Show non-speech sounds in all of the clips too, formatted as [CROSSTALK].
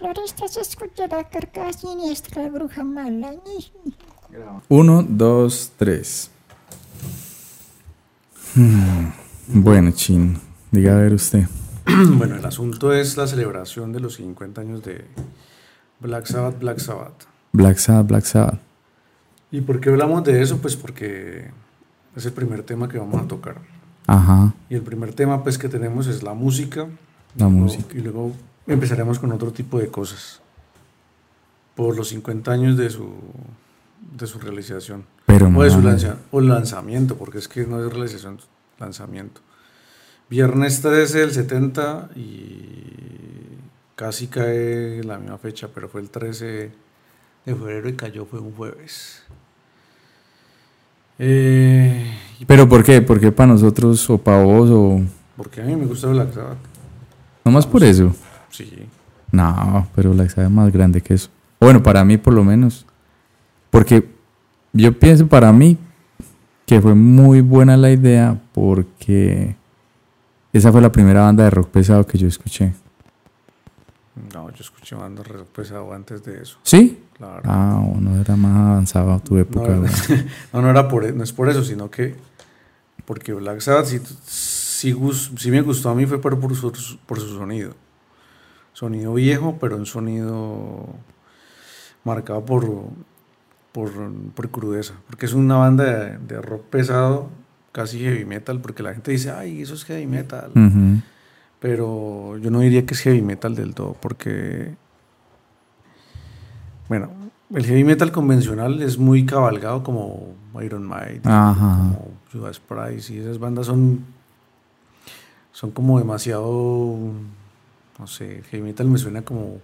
folclorista se escucha la carcasa siniestra, bruja mala. Uno, dos, tres. Hmm, Bueno, Chin, diga a ver usted. [CLEARS THROAT] Bueno, el asunto es la celebración de los 50 años de Black Sabbath, Black Sabbath. Black Sabbath, Black Sabbath. ¿Y por qué hablamos de eso? Pues porque es el primer tema que vamos a tocar. Ajá, Y el primer tema pues que tenemos es la música. la música. Y luego empezaremos con otro tipo de cosas. Por los 50 años de su, de su realización. Pero O de su lanza- o lanzamiento, porque es que no es realización, lanzamiento. Viernes 13 del 70 y casi cae la misma fecha, pero fue el 13 de febrero y cayó, fue un jueves. Eh, ¿Pero por qué? ¿Por qué para nosotros o para vos o...? porque a mí me gusta Black Sabbath. Nomás por eso. Sí. No, pero Black Sabbath es más grande que eso. Bueno, para mí por lo menos. Porque yo pienso para mí que fue muy buena la idea porque esa fue la primera banda de rock pesado que yo escuché. No, yo escuché bandas re pesado antes de eso. ¿Sí? Claro. Ah, no era más avanzado tu época. No, [LAUGHS] no, no era por, e- no es por eso, sino que porque Black Sabbath sí, sí me gustó a mí fue por, por, su, por su sonido. Sonido viejo, pero un sonido marcado por, por, por crudeza. Porque es una banda de, de rock pesado, casi heavy metal, porque la gente dice, ay, eso es heavy metal. Pero yo no diría que es heavy metal del todo, porque, bueno, el heavy metal convencional es muy cabalgado como Iron Maiden, como Judas Priest, y esas bandas son, son como demasiado, no sé, heavy metal me suena como,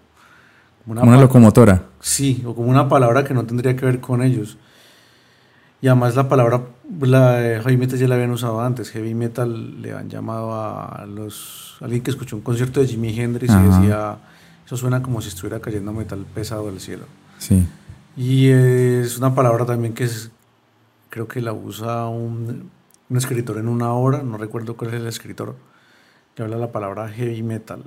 Una pa- locomotora. Sí, o como una palabra que no tendría que ver con ellos. Y además la palabra, la de heavy metal ya la habían usado antes. Heavy metal le han llamado a los... Alguien que escuchó un concierto de Jimi Hendrix y decía, eso suena como si estuviera cayendo metal pesado del cielo. Sí. Y es una palabra también que es, creo que la usa un, un escritor en una obra, no recuerdo cuál es el escritor, que habla la palabra heavy metal.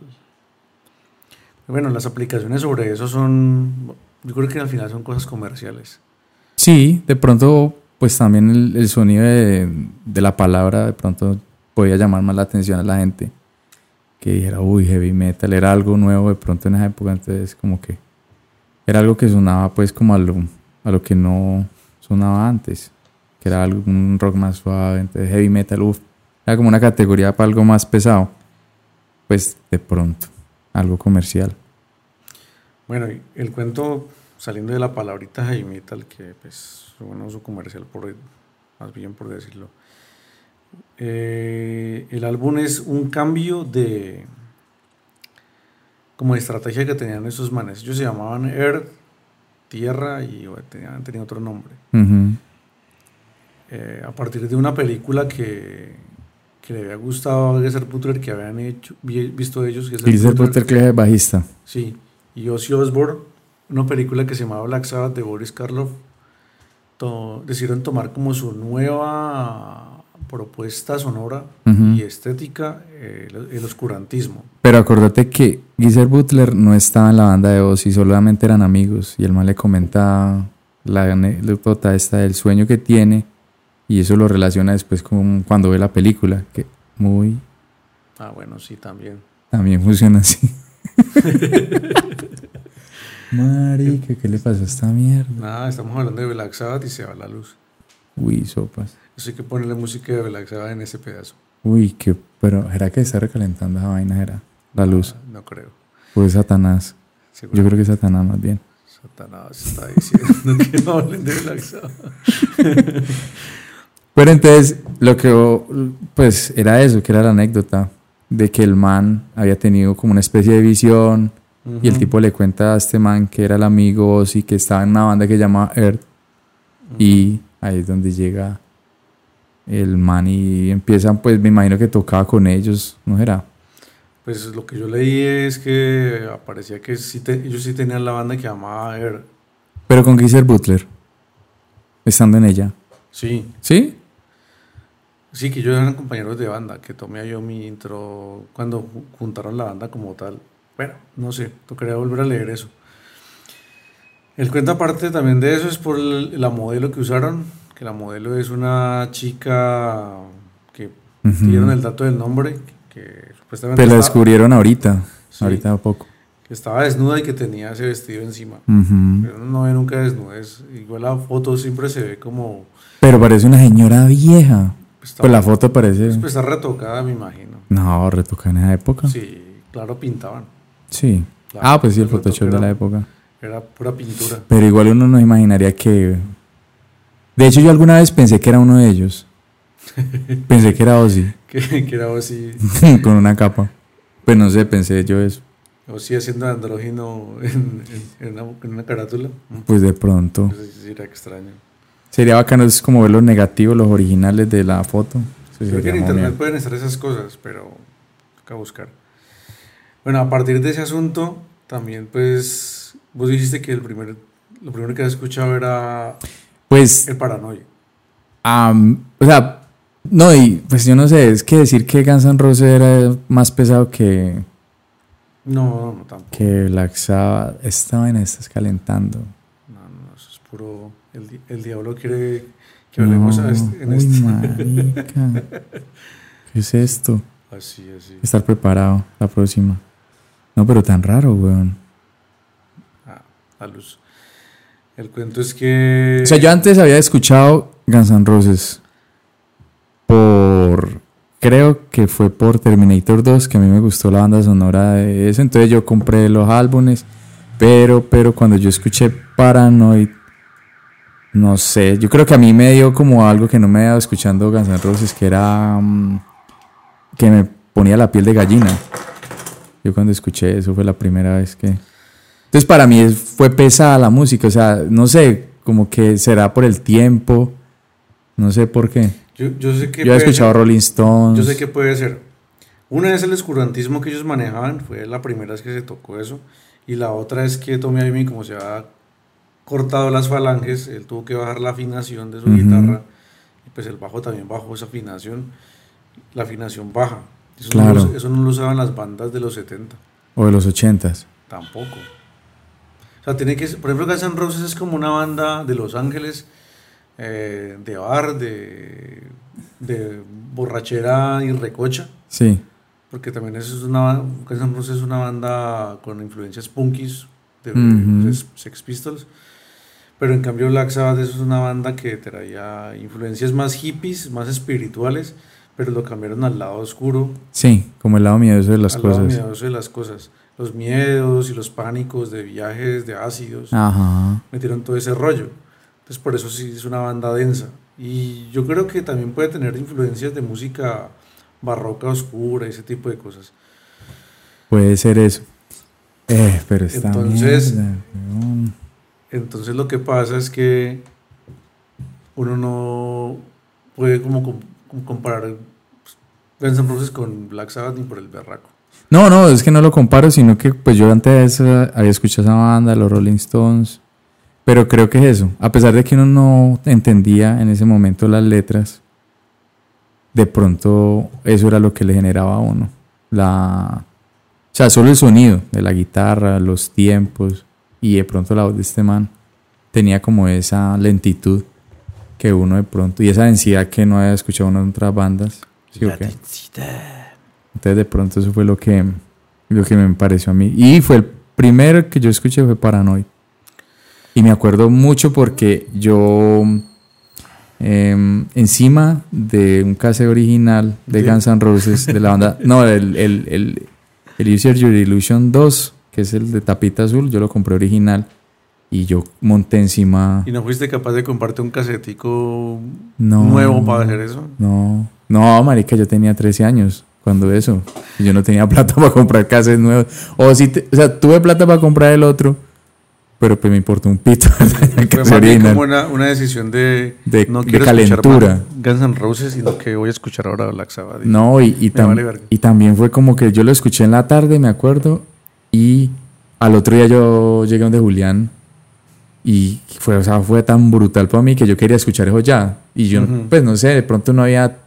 Bueno, las aplicaciones sobre eso son, yo creo que al final son cosas comerciales. Sí, de pronto, pues también el, el sonido de, de la palabra de pronto podía llamar más la atención a la gente. Que dijera, uy, heavy metal, era algo nuevo de pronto en esa época, entonces como que era algo que sonaba pues como a lo, a lo que no sonaba antes, que era algo, un rock más suave, entonces heavy metal, uff, era como una categoría para algo más pesado, pues de pronto, algo comercial. Bueno, el cuento, saliendo de la palabrita heavy metal, que pues un uso comercial por, más bien por decirlo, eh, el álbum es un cambio de como de estrategia que tenían esos manes. Ellos se llamaban Earth, Tierra y bueno, tenían, tenían otro nombre. Eh, a partir de una película que, que le había gustado a Geezer Butler, que habían hecho, vi- visto ellos. Gilbert Butler- Butler, que es bajista. Sí, y Ozzy Osbourne, una película que se llamaba Black Sabbath de Boris Karloff, to- decidieron tomar como su nueva propuesta sonora y estética eh, el, el oscurantismo. Pero acuérdate que Geezer Butler no estaba en la banda de Ozzy, solamente eran amigos. Y el man le comenta la anécdota esta del sueño que tiene y eso lo relaciona después con cuando ve la película, que muy Ah, bueno, sí, también. también funciona así. [LAUGHS] Marica, ¿qué le pasó a esta mierda? Nada, estamos hablando de Black Sabbath y se va la luz. Uy, sopas. Eso hay que ponerle música de Black Sabbath en ese pedazo. Uy, qué... Pero, ¿era que está recalentando esa vaina? ¿Era la luz? Ah, no creo. Pues Satanás. Yo creo que es Satanás más bien. Satanás está diciendo [LAUGHS] que no hablen de Black Sabbath. [LAUGHS] Pero entonces, lo que, pues, era eso, que era la anécdota de que el man había tenido como una especie de visión y el tipo le cuenta a este man que era el amigo y que estaba en una banda que se llama Earth y ahí es donde llega el man y empiezan, pues, me imagino que tocaba con ellos, ¿no era? Pues lo que yo leí es que aparecía que sí te- ellos sí tenían la banda que llamaba Air. Pero con Geezer Butler, estando en ella. Sí, ¿Sí? Sí, que ellos eran compañeros de banda, que tomé yo mi intro cuando ju- juntaron la banda como tal. Bueno, no sé, tocaría volver a leer eso. El cuento aparte también de eso es por la modelo que usaron, que la modelo es una chica que dieron el dato del nombre, que supuestamente Pero la descubrieron ahorita. Sí. Ahorita a poco. que estaba desnuda y que tenía ese vestido encima. Ujú. Pero uno no ve nunca desnudez. Igual la foto siempre se ve como... Pero parece una señora vieja. Pues, Pues la foto parece. pues, está retocada, me imagino. No, retocada en esa época. Sí. Claro, pintaban. Sí. Claro, ah, pues sí, el Photoshop de la época. Era pura pintura. Pero igual uno no imaginaría que. De hecho, yo alguna vez pensé que era uno de ellos. [LAUGHS] pensé que era Ozzy, [LAUGHS] Que, que era así, [LAUGHS] con una capa. Pues no sé, pensé yo eso. así haciendo andrógino en, en- en una, en una carátula. Pues de pronto. Pues era extraño. Sería bacano es como ver los negativos, los originales de la foto. Eso Creo que en internet pueden estar esas cosas, pero toca buscar. Bueno, a partir de ese asunto, también pues, vos dijiste que el primer, lo primero que has escuchado era Pues, el paranoia. am, o sea, no, y pues yo no sé, es que decir que Guns N' Roses era más pesado que, No, no, no, tampoco. que Black Sabbath. Esta vaina estás calentando. No, no, eso es puro... El, el diablo quiere que hablemos No, este- en uy, este... marica. [LAUGHS] ¿Qué es esto? Así, así. Estar preparado la próxima. No, pero tan raro, weón. Ah, a luz. El cuento es que... O sea, yo antes había escuchado Guns N' Roses por... Creo que fue por Terminator 2 que a mí me gustó la banda sonora de eso. Entonces yo compré los álbumes. Pero, pero cuando yo escuché Paranoid, no sé, yo creo que a mí me dio como algo que no me había escuchando Guns N' Roses, que era mm, que me ponía la piel de gallina. Yo cuando escuché eso fue la primera vez que... Entonces para mí fue pesada la música, o sea, no sé, como que será por el tiempo, no sé por qué. Yo, yo sé que... Yo he escuchado ser- Rolling Stones. Yo sé que puede ser. Una es el escurantismo que ellos manejaban, fue la primera vez que se tocó eso. Y la otra es que Tommy Iommi, como se ha cortado las falanges, él tuvo que bajar la afinación de su guitarra. Y pues el bajo también bajó esa afinación. La afinación baja. Eso, Claro. no, lo, eso no lo usaban las bandas de los 70. O de los ochentas. Tampoco. O sea, tiene que ser- por ejemplo, Guns N' Roses es como una banda de Los Ángeles, eh, de bar, de, de borrachera y recocha. Sí, Porque también eso es una, Guns N' Roses es una banda con influencias punkis de Ujú. de Sex Pistols. Pero en cambio Black Sabbath es una banda que traía influencias más hippies, más espirituales, pero lo cambiaron al lado oscuro, sí, como el lado miedoso de las al lado cosas. miedoso de las cosas. Los miedos y los pánicos de viajes, de ácidos, Ajá. metieron todo ese rollo. Entonces por eso sí es una banda densa. Y yo creo que también puede tener influencias de música barroca oscura, ese tipo de cosas. Puede ser eso. Eh, pero está Entonces- mierda. Entonces lo que pasa es que uno no puede como, com- como comparar Guns N' con Black Sabbath ni por el berraco. No, no, es que no lo comparo, sino que pues yo antes había escuchado esa banda, los Rolling Stones, pero creo que es eso, a pesar de que uno no entendía en ese momento las letras, de pronto eso era lo que le generaba a uno, la, o sea, solo el sonido de la guitarra, los tiempos y de pronto la voz de este man tenía como esa lentitud que uno de pronto, y esa densidad que no había escuchado uno en otras bandas. ¿sí qué? Entonces de pronto eso fue lo que, lo que me pareció a mí. Y fue el primero que yo escuché fue Paranoid. Y me acuerdo mucho porque yo em, encima de un cassette original de. Guns N' Roses, de la banda, no, el, el, el, el User Your Illusion 2, que es el de tapita azul, yo lo compré original y yo monté encima... ¿Y no fuiste capaz de comprarte un casetico No. nuevo para hacer eso? No, no, marica, yo tenía 13 años cuando eso. Yo no tenía [LAUGHS] plata para comprar cassettes nuevos. O sí, te- o sea, tuve plata para comprar el otro, pero pues me importó un pito. [LAUGHS] Fue como una, una decisión de, De- no de calentura. Guns N' Roses, sino que voy a escuchar ahora Black Sabbath. No, y, y, tam- vale y también fue como que yo lo escuché en la tarde, me acuerdo, y al otro día yo llegué donde Julián y fue, o sea, fue tan brutal para mí que yo quería escuchar eso ya. Y yo, Ujú. pues no sé, de pronto no había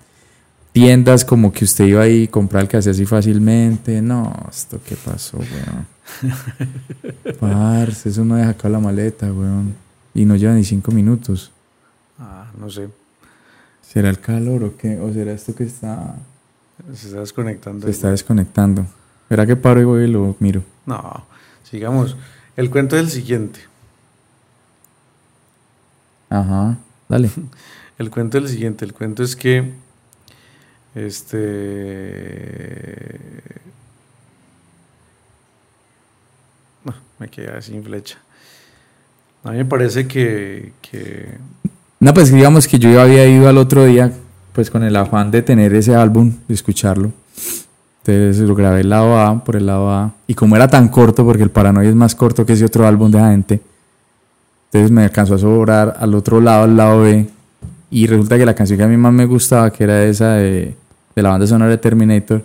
tiendas como que usted iba ahí y compraba el que hacía así fácilmente. No, esto qué pasó, weón. [LAUGHS] Parce, eso no deja acá la maleta, weón. Y no lleva ni cinco minutos. Ah, no sé. ¿Será el calor o qué? ¿O será esto que está... Se está desconectando. Se está desconectando. ¿Verá que paro y voy y lo miro? No, sigamos. El cuento es el siguiente. Ajá, dale. [LAUGHS] El cuento es el siguiente. El cuento es que. Este. No, me quedé sin flecha. A mí me parece que. que No, pues digamos que yo había ido al otro día, pues con el afán de tener ese álbum, de escucharlo. Entonces lo grabé el lado A por el lado A. Y como era tan corto, porque el Paranoia es más corto que ese otro álbum de la gente, entonces me alcanzó a sobrar al otro lado, al lado B. Y resulta que la canción que a mí más me gustaba, que era esa de, de la banda sonora de Terminator,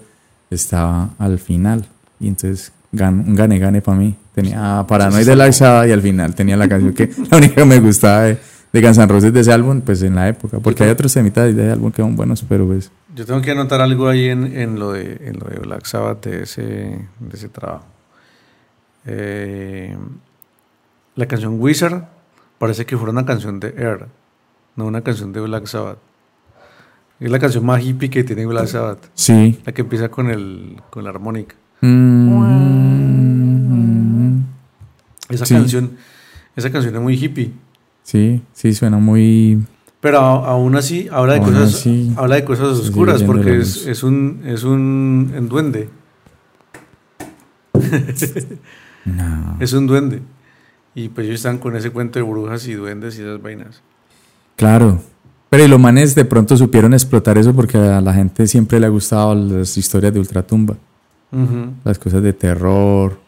estaba al final. Y entonces gan, un gane gane para mí. Tenía Paranoid de la y al final tenía la canción que [LAUGHS] la única que me gustaba de, de Guns N' Roses de ese álbum, pues en la época. Porque hay otros temitas de ese álbum que son buenos, pero pues... Yo tengo que anotar algo ahí en, en, lo, de, en lo de Black Sabbath de ese, de ese trabajo. Eh, la canción Wizard parece que fuera una canción de Air, no una canción de Black Sabbath. Es la canción más hippie que tiene Black Sabbath. Sí. La que empieza con, el, con la armónica. Mm. Esa Sí. canción, esa canción es muy hippie. Sí, sí, suena muy... Pero aún así habla de Aún cosas, así, habla de cosas estoy oscuras porque es, un es un, un duende, No. es un duende. Y pues ellos están con ese cuento de brujas y duendes y esas vainas. Claro. Pero y los manes de pronto supieron explotar eso porque a la gente siempre le ha gustado las historias de ultratumba, Ujú. las cosas de terror.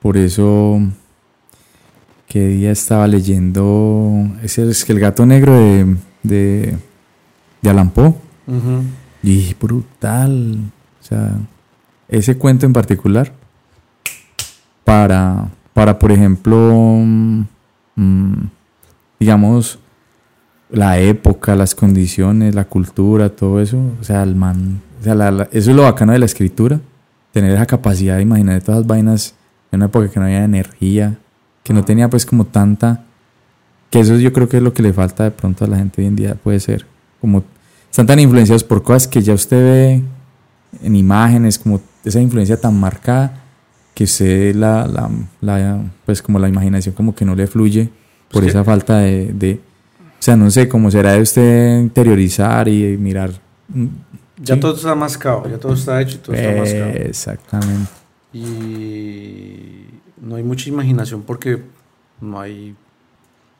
Por eso, ¿qué día estaba leyendo? Ese es que el gato negro de, de, de Allan Poe. Y brutal. O sea, ese cuento en particular, para, para por ejemplo, mm, digamos, la época, las condiciones, la cultura, todo eso. O sea, el man, o sea, la- la- eso es lo bacano de la escritura, tener esa capacidad de imaginar todas las vainas en una época que no había energía, que no tenía pues como tanta, que eso yo creo que es lo que le falta de pronto a la gente hoy en día, puede ser, como están tan influenciados por cosas que ya usted ve en imágenes, como esa influencia tan marcada que usted la, la, la- pues como la imaginación como que no le fluye por esa falta de, de- o sea, no sé, cómo será de usted interiorizar y mirar. mm, Ya Sí. todo está mascado, ya todo está hecho y todo está mascado. Exactamente. Y no hay mucha imaginación porque no hay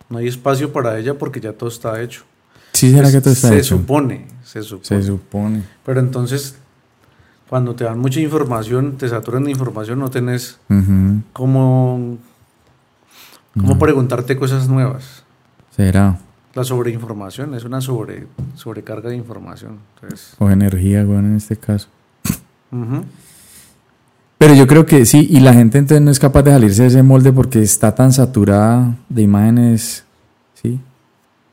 no hay espacio para ella porque ya todo está hecho. Sí, será que todo está se hecho. supone, se supone. Se supone. Pero entonces, cuando te dan mucha información, te saturan de información, no tenés Ujú. cómo, preguntarte cosas nuevas. Será. La sobreinformación es una sobre, sobrecarga de información. Entonces, O energía, bueno, en este caso. Pero yo creo que sí, y la gente entonces no es capaz de salirse de ese molde porque está tan saturada de imágenes, ¿sí?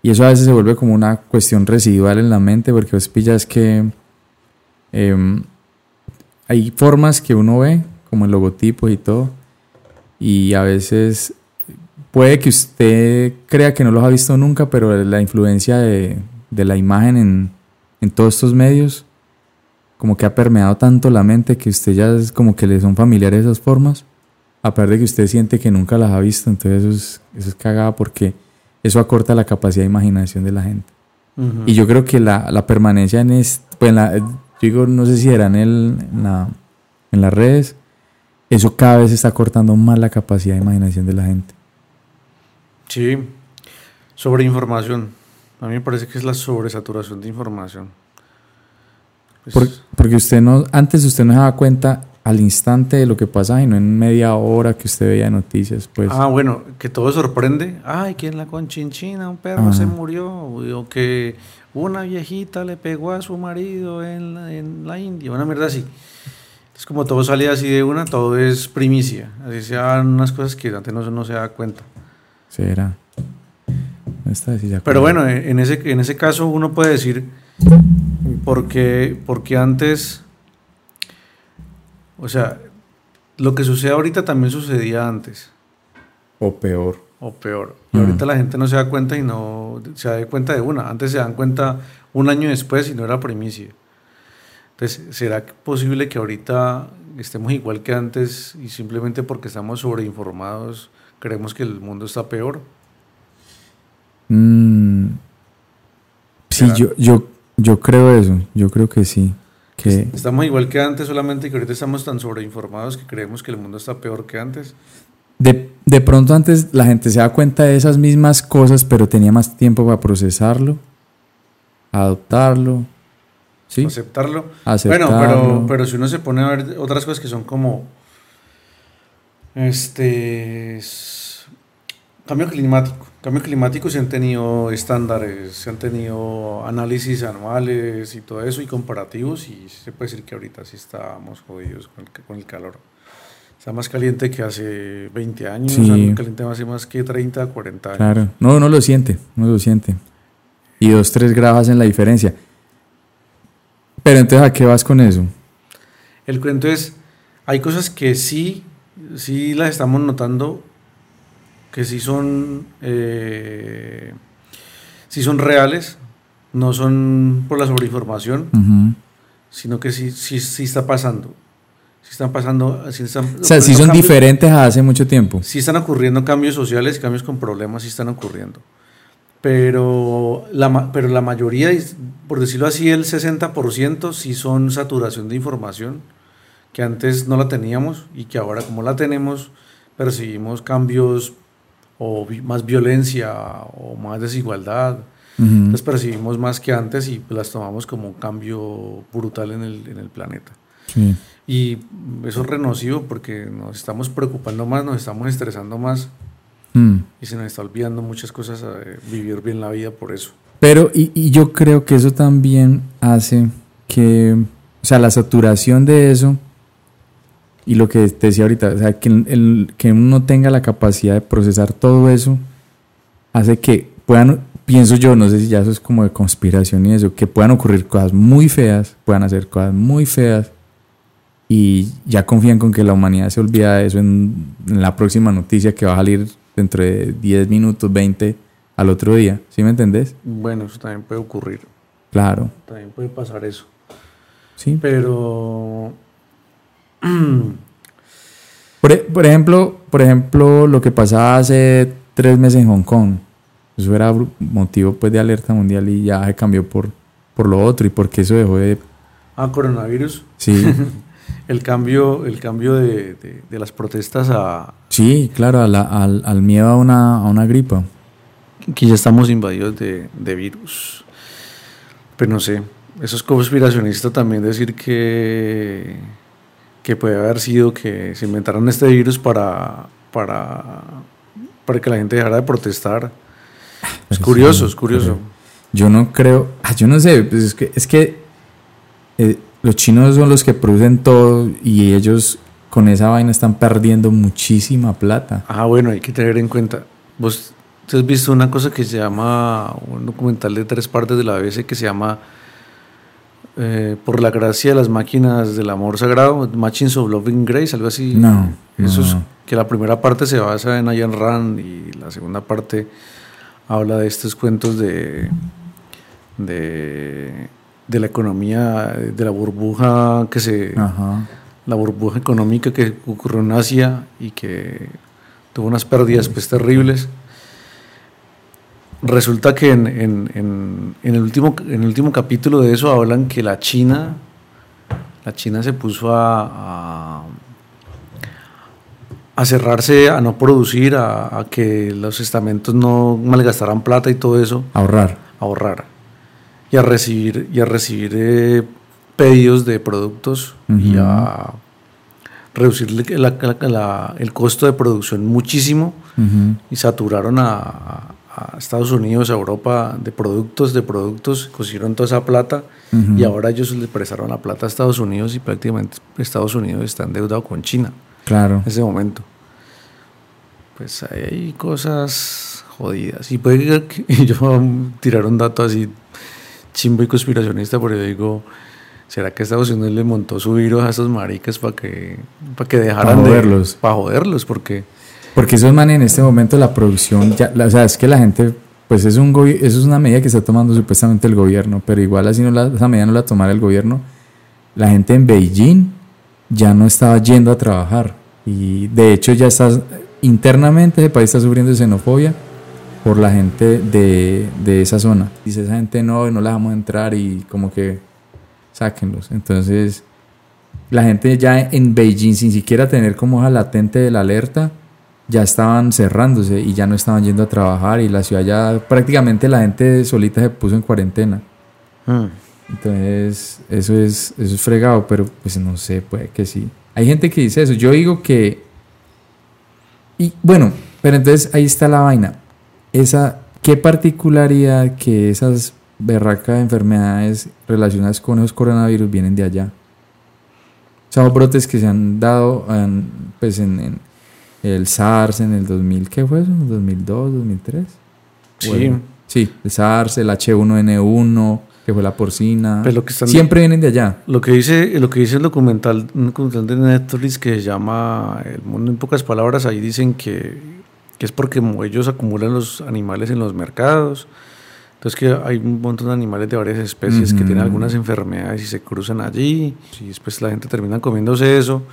Y eso a veces se vuelve como una cuestión residual en la mente porque vos pillas que em, hay formas que uno ve, como el logotipo y todo, y a veces puede que usted crea que no los ha visto nunca, pero la influencia de, la imagen en, en todos estos medios como que ha permeado tanto la mente que usted ya es como que le son familiares esas formas, a pesar de que usted siente que nunca las ha visto, entonces eso es, eso es cagada porque eso acorta la capacidad de imaginación de la gente. Y yo creo que la, la permanencia en es, pues en la- yo digo, no sé si era en, el, en, la- en las redes, eso cada vez está cortando más la capacidad de imaginación de la gente. Sí, sobreinformación. A mí me parece que es la sobresaturación de información. Pues, Por- porque usted no, antes usted no se daba cuenta al instante de lo que pasa y no en media hora que usted veía noticias, pues. Ah, bueno, que todo sorprende. Ay, que en la conchinchina un perro Ajá. se murió. O que una viejita le pegó a su marido en la, en la India. Una mierda así. Es como todo sale así de una, todo es primicia. Así se dan unas cosas que antes no, no se da cuenta. Será. Ya Pero bueno, en en ese, en ese caso uno puede decir Porque, porque antes, o sea, lo que sucede ahorita también sucedía antes. O peor. O peor. Y ahorita la gente no se da cuenta y no se da cuenta de una. Antes se dan cuenta un año después y no era primicia. Entonces, ¿será posible que ahorita estemos igual que antes y simplemente porque estamos sobreinformados creemos que el mundo está peor? Mm, sí, yo, yo, yo creo eso. Yo creo que sí. Que... Estamos igual que antes, solamente que ahorita estamos tan sobreinformados que creemos que el mundo está peor que antes. De, de, pronto antes la gente se da cuenta de esas mismas cosas, pero tenía más tiempo para procesarlo, adoptarlo, ¿sí? aceptarlo. Aceptarlo. Bueno, pero, pero si uno se pone a ver otras cosas que son como este cambio climático. Cambio climático se han tenido estándares, se han tenido análisis anuales y todo eso y comparativos y se puede decir que ahorita sí estamos jodidos con el, con el calor. Está más caliente que hace 20 años, Sí. o sea, caliente hace más que 30, 40 años. Claro. No, no lo siente, no lo siente. Y dos, tres grados hacen la diferencia. Pero entonces, ¿a qué vas con eso? El cuento es, hay cosas que sí, sí las estamos notando, que sí son, eh, sí son reales, no son por la sobreinformación, Ujú. sino que sí, sí, sí está pasando. Sí están pasando, sí están O sea, sí son cambios- diferentes a hace mucho tiempo. Sí están ocurriendo cambios sociales, cambios con problemas, sí están ocurriendo. Pero la, pero la mayoría, por decirlo así, el 60% sí son saturación de información, que antes no la teníamos y que ahora como la tenemos, percibimos cambios o más violencia o más desigualdad. Ujú. Entonces percibimos más que antes y las tomamos como un cambio brutal en el, en el planeta. Sí. Y eso es renocivo porque nos estamos preocupando más, nos estamos estresando más Mm. y se nos está olvidando muchas cosas, eh, vivir bien la vida por eso. Pero, y, y yo creo que eso también hace que, o sea, la saturación de eso y lo que te decía ahorita, o sea, que, el- que uno tenga la capacidad de procesar todo eso, hace que puedan, pienso yo, no sé si ya eso es como de conspiración y eso, que puedan ocurrir cosas muy feas, puedan hacer cosas muy feas y ya confían con que la humanidad se olvida de eso en, en la próxima noticia que va a salir dentro de 10 minutos, 20 al otro día, ¿sí me entendés? Bueno, eso también puede ocurrir, Claro, también puede pasar eso. sí. Pero Por, e- por ejemplo, por ejemplo, lo que pasaba hace tres meses en Hong Kong, eso era motivo pues de alerta mundial y ya se cambió por, por lo otro. Y porque eso dejó de... a coronavirus, Sí, [LAUGHS] el cambio, el cambio de, de- de las protestas a sí, claro, a la- al, al miedo a una, a una gripa. que ya estamos invadidos de, de virus. Pero no sé, eso es conspiracionista también decir que, que puede haber sido que se inventaron este virus para, para, para que la gente dejara de protestar. Es Pero curioso, sí, es curioso. Yo no creo, ah, yo no sé, pues es que, es que eh, los chinos son los que producen todo y ellos con esa vaina están perdiendo muchísima plata. Ah, bueno, hay que tener en cuenta. Vos te has visto una cosa que se llama, un documental de tres partes de la BBC que se llama eh, Por la gracia de las máquinas del amor sagrado, Machines of Loving Grace, algo así. No, Eso es que la primera parte se basa en Ayn Rand y la segunda parte habla de estos cuentos de, de, de la economía, de la burbuja que se Ajá. la burbuja económica que ocurrió en Asia y que tuvo unas pérdidas pues terribles. Resulta que en, en- en- en el último, en el último capítulo de eso hablan que la China, la China se puso a, a, a cerrarse, a no producir, a, a que los estamentos no malgastaran plata y todo eso. Ahorrar. ahorrar. Y a recibir y a recibir eh, pedidos de productos y a reducirle la- la- la- el costo de producción muchísimo y saturaron a, a- Estados Unidos, a Europa de productos, de productos, consiguieron toda esa plata Ujú. y ahora ellos le prestaron la plata a Estados Unidos y prácticamente Estados Unidos está endeudado con China Claro. en ese momento. Pues ahí hay cosas jodidas. Y puede que, y [LAUGHS] yo tirar un dato así. chimbo y conspiracionista, pero yo digo, ¿será que Estados Unidos le montó su virus a esos maricas para que, para que dejaran Pa' joderlos. de... Para joderlos, porque... Porque esos man en este momento la producción, ya, la- o sea, es que la gente, pues es un eso es una medida que está tomando supuestamente el gobierno, pero igual así no la, esa medida no la tomara el gobierno, la gente en Beijing ya no estaba yendo a trabajar y de hecho ya está internamente ese país está sufriendo xenofobia por la gente de, de esa zona. Dice esa gente no, no la dejamos entrar y como que sáquenlos. Entonces la gente ya en Beijing sin siquiera tener como hoja latente de la alerta ya estaban cerrándose y ya no estaban yendo a trabajar y la ciudad ya prácticamente la gente solita se puso en cuarentena. mm, Entonces, eso es, eso es fregado, pero pues no sé, puede que sí. Hay gente que dice eso. Yo digo que. Y bueno, pero entonces ahí está la vaina. Esa, ¿Qué particularidad que esas berracas enfermedades relacionadas con esos coronavirus vienen de allá? Esos brotes que se han dado en, pues en, en el SARS en el 2000, ¿qué fue eso? ¿2002, 2003? sí, Bueno, sí, el SARS, el H1N1, que fue la porcina. Pues lo que están- Siempre vienen de allá. Lo que dice, lo que dice el documental, un documental de Netflix que se llama El mundo en pocas palabras, ahí dicen que, que es porque ellos acumulan los animales en los mercados. Entonces que hay un montón de animales de varias especies que Ujú. tienen algunas enfermedades y se cruzan allí. Y después la gente termina comiéndose eso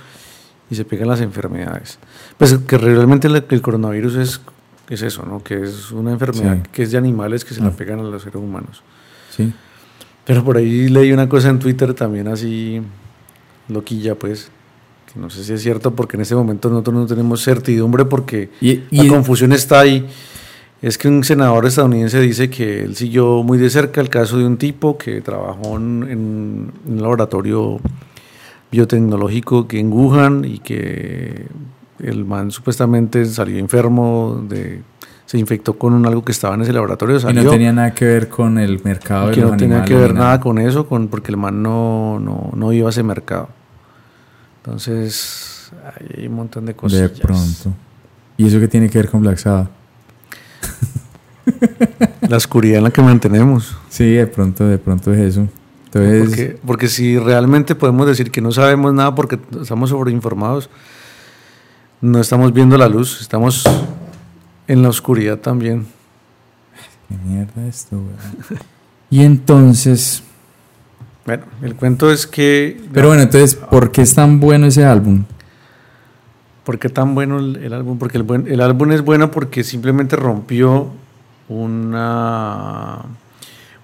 y se pegan las enfermedades. Pues que realmente el, coronavirus es, es eso, ¿no? Que es una enfermedad Sí. que es de animales que se la Ah. pegan a los seres humanos. Sí. Pero por ahí leí una cosa en Twitter también así loquilla, pues, que no sé si es cierto porque en este momento nosotros no tenemos certidumbre porque Y, la confusión está ahí. Es que un senador estadounidense dice que él siguió muy de cerca el caso de un tipo que trabajó en, en un laboratorio biotecnológico que en Wuhan y que el man supuestamente salió enfermo de se infectó con un algo que estaba en ese laboratorio y no tenía nada que ver con el mercado que los no tenía que ver nada con eso, con, porque el man no, no, no iba a ese mercado. Entonces, hay un montón de cosas. De pronto. ¿Y eso qué tiene que ver con Black Sabbath? [LAUGHS] La oscuridad en la que mantenemos. Sí, de pronto, de pronto es eso. Entonces, Porque, porque si realmente podemos decir que no sabemos nada porque estamos sobreinformados, no estamos viendo la luz, estamos en la oscuridad también. ¿qué mierda es esto, weón? [LAUGHS] Y entonces, Bueno, el cuento es que... pero bueno, entonces, ¿por qué es tan bueno ese álbum? ¿Por qué tan bueno el, el álbum? Porque el, buen- el álbum es bueno porque simplemente rompió una,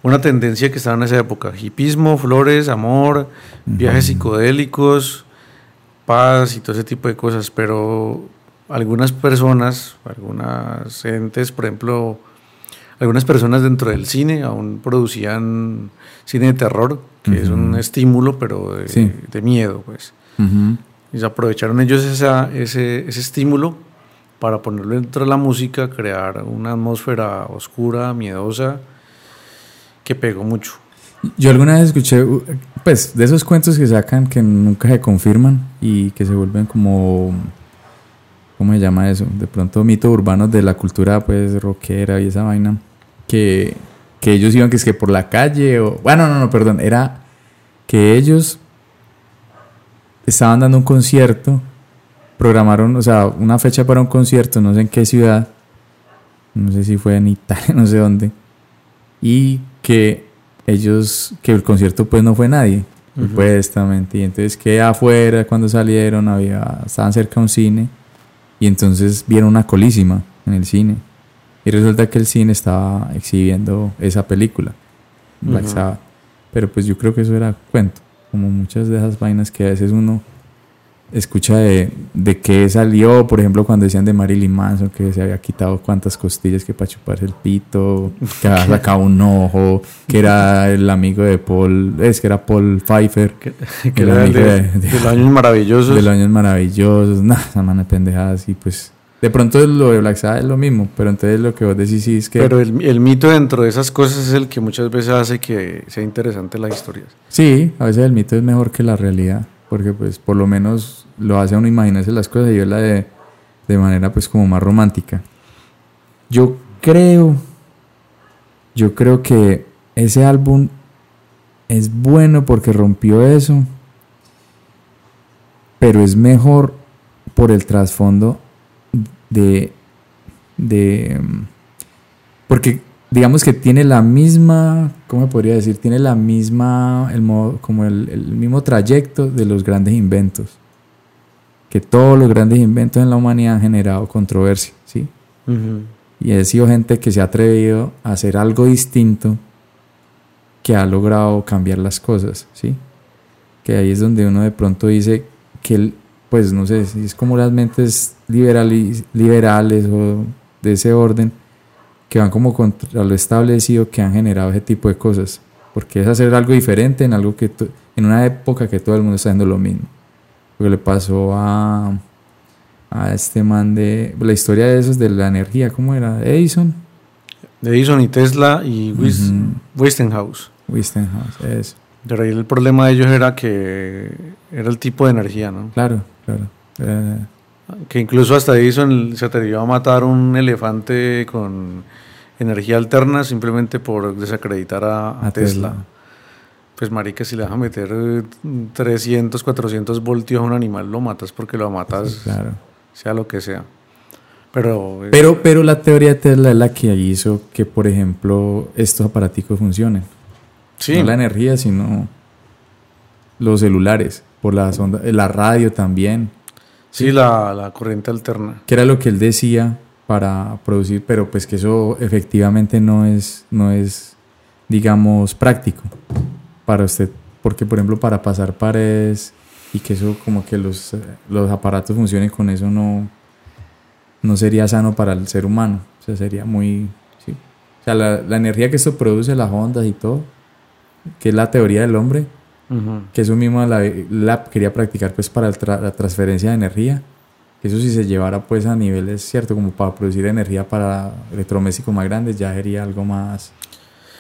una tendencia que estaba en esa época. Hipismo, flores, amor, viajes psicodélicos, paz y todo ese tipo de cosas. Pero algunas personas, algunas entes, por ejemplo, algunas personas dentro del cine aún producían cine de terror, que es un estímulo, pero de, Sí. de miedo, pues. Y se aprovecharon ellos esa, ese, ese estímulo para ponerlo dentro de la música, crear una atmósfera oscura, miedosa, que pegó mucho. Yo alguna vez escuché, pues, de esos cuentos que sacan que nunca se confirman y que se vuelven como, ¿cómo se llama eso? De pronto mitos urbanos de la cultura, pues, rockera y esa vaina, que, que ellos iban que es que por la calle o, bueno, no, no, perdón, era que ellos estaban dando un concierto, programaron, o sea, una fecha para un concierto, no sé en qué ciudad, no sé si fue en Italia, [LAUGHS] no sé dónde, y que ellos, que el concierto pues no fue nadie, Ujú. supuestamente, y entonces que afuera cuando salieron había, estaban cerca de un cine, y entonces vieron una colísima en el cine, y resulta que el cine estaba exhibiendo esa película, Black Ujú. Sabbath, pero pues yo creo que eso era cuento, como muchas de esas vainas que a veces uno escucha de, de qué salió, por ejemplo, cuando decían de Marilyn Manson que se había quitado cuántas costillas que para chuparse el pito, que había [LAUGHS] sacado un ojo, que era el amigo de Paul, es que era Paul Pfeiffer, Que, El era el de, de- de- de los años maravillosos. de los años maravillosos, nah, esa mana de pendejadas, y pues de pronto lo de Black Sabbath es lo mismo, pero entonces lo que vos decís sí es que... Pero el, el mito dentro de esas cosas es el que muchas veces hace que sea interesante las historias. Sí, a veces el mito es mejor que la realidad, porque pues por lo menos lo hace a uno imaginarse las cosas y verla de, de manera pues como más romántica. Yo creo, yo creo que ese álbum es bueno porque rompió eso, pero es mejor por el trasfondo de, de porque digamos que tiene la misma, ¿cómo podría decir? Tiene la misma, el modo, como el, el, mismo trayecto de los grandes inventos. Que todos los grandes inventos en la humanidad han generado controversia, ¿sí? Y ha sido gente que se ha atrevido a hacer algo distinto que ha logrado cambiar las cosas, ¿sí? Que ahí es donde uno de pronto dice que, pues no sé, si es como las mentes liberales o de ese orden, que van como contra lo establecido que han generado ese tipo de cosas. Porque es hacer algo diferente en algo que en una época que todo el mundo está haciendo lo mismo. Lo que le pasó a, a este man de la historia de esos de la energía, ¿cómo era? Edison. Edison y Tesla y Westinghouse. Westinghouse, eso. Pero ahí el problema de ellos era que era el tipo de energía, ¿no? Claro, claro. Eh, que incluso hasta Edison se atrevió a matar un elefante con energía alterna simplemente por desacreditar a, a, Tesla. Pues marica, si le vas a meter 300, 400 voltios a un animal, lo matas porque lo matas, claro. sea lo que sea. Pero, pero, pero la teoría de Tesla es la que hizo que, por ejemplo, estos aparaticos funcionen. Sí. No la energía, sino los celulares, por la sonda, la radio también. Sí, la, la corriente alterna. Que era lo que él decía para producir, pero pues que eso efectivamente no es, no es digamos, práctico para usted. Porque, por ejemplo, para pasar paredes y que eso como que los, los aparatos funcionen con eso no, no sería sano para el ser humano. O sea, sería muy... Sí. O sea, la, la energía que esto produce, las ondas y todo, que es la teoría del hombre, uh -huh. que eso mismo la, la, quería practicar pues para tra la transferencia de energía. Eso si se llevara pues a niveles, cierto, como para producir energía para electrodomésticos más grandes, ya sería algo más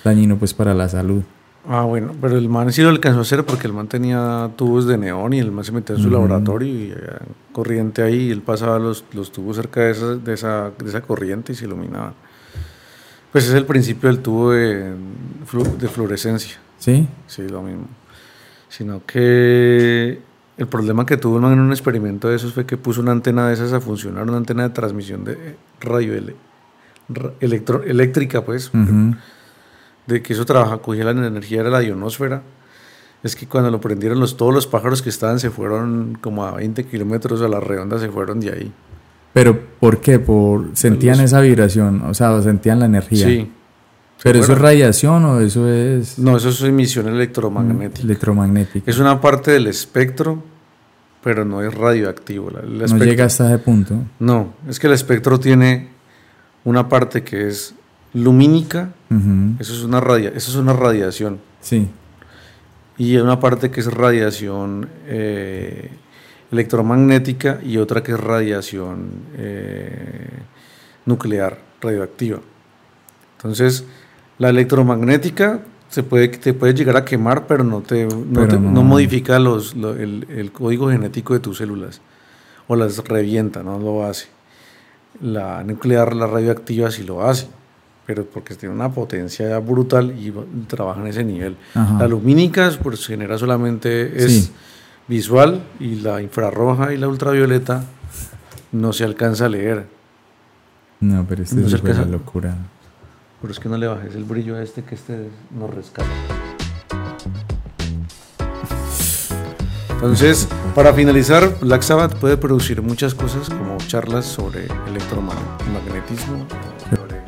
dañino pues para la salud. Ah, bueno, pero el man sí lo alcanzó a hacer porque el man tenía tubos de neón y el man se metía en su uh -huh. laboratorio y había corriente ahí y él pasaba los, los tubos cerca de esa, de, esa, de esa corriente y se iluminaban. Pues es el principio del tubo de, de fluorescencia. ¿Sí? Sí, lo mismo. Sino que el problema que tuvo el man en un experimento de esos fue que puso una antena de esas a funcionar, una antena de transmisión de radio electro, eléctrica, pues. Uh -huh de que eso trabaja, cogía la energía de la ionosfera, es que cuando lo prendieron los, todos los pájaros que estaban se fueron como a 20 kilómetros a la redonda, se fueron de ahí. ¿Pero por qué? Por, ¿Sentían esa vibración? O sea, ¿sentían la energía? Sí. ¿Pero eso es radiación o eso es...? No, eso es emisión electromagnética. Electromagnética. Es una parte del espectro, pero no es radioactivo. El espectro, no llega hasta ese punto. No, es que el espectro tiene una parte que es lumínica, uh -huh. eso, es una radia eso es una radiación. Sí. Y una parte que es radiación eh, electromagnética y otra que es radiación eh, nuclear, radioactiva. Entonces, la electromagnética se puede, te puede llegar a quemar, pero no, te, no, pero te, no. no modifica los, lo, el, el código genético de tus células o las revienta, no lo hace. La nuclear, la radioactiva sí lo hace pero porque tiene una potencia brutal y trabaja en ese nivel. Ajá. La lumínica pues, genera solamente es Sí. visual y la infrarroja y la ultravioleta no se alcanza a leer. No, pero este No es una locura. Pero es que no le bajes el brillo a este que este nos rescata. Entonces, para finalizar, Black Sabbath puede producir muchas cosas como charlas sobre electromagnetismo, sobre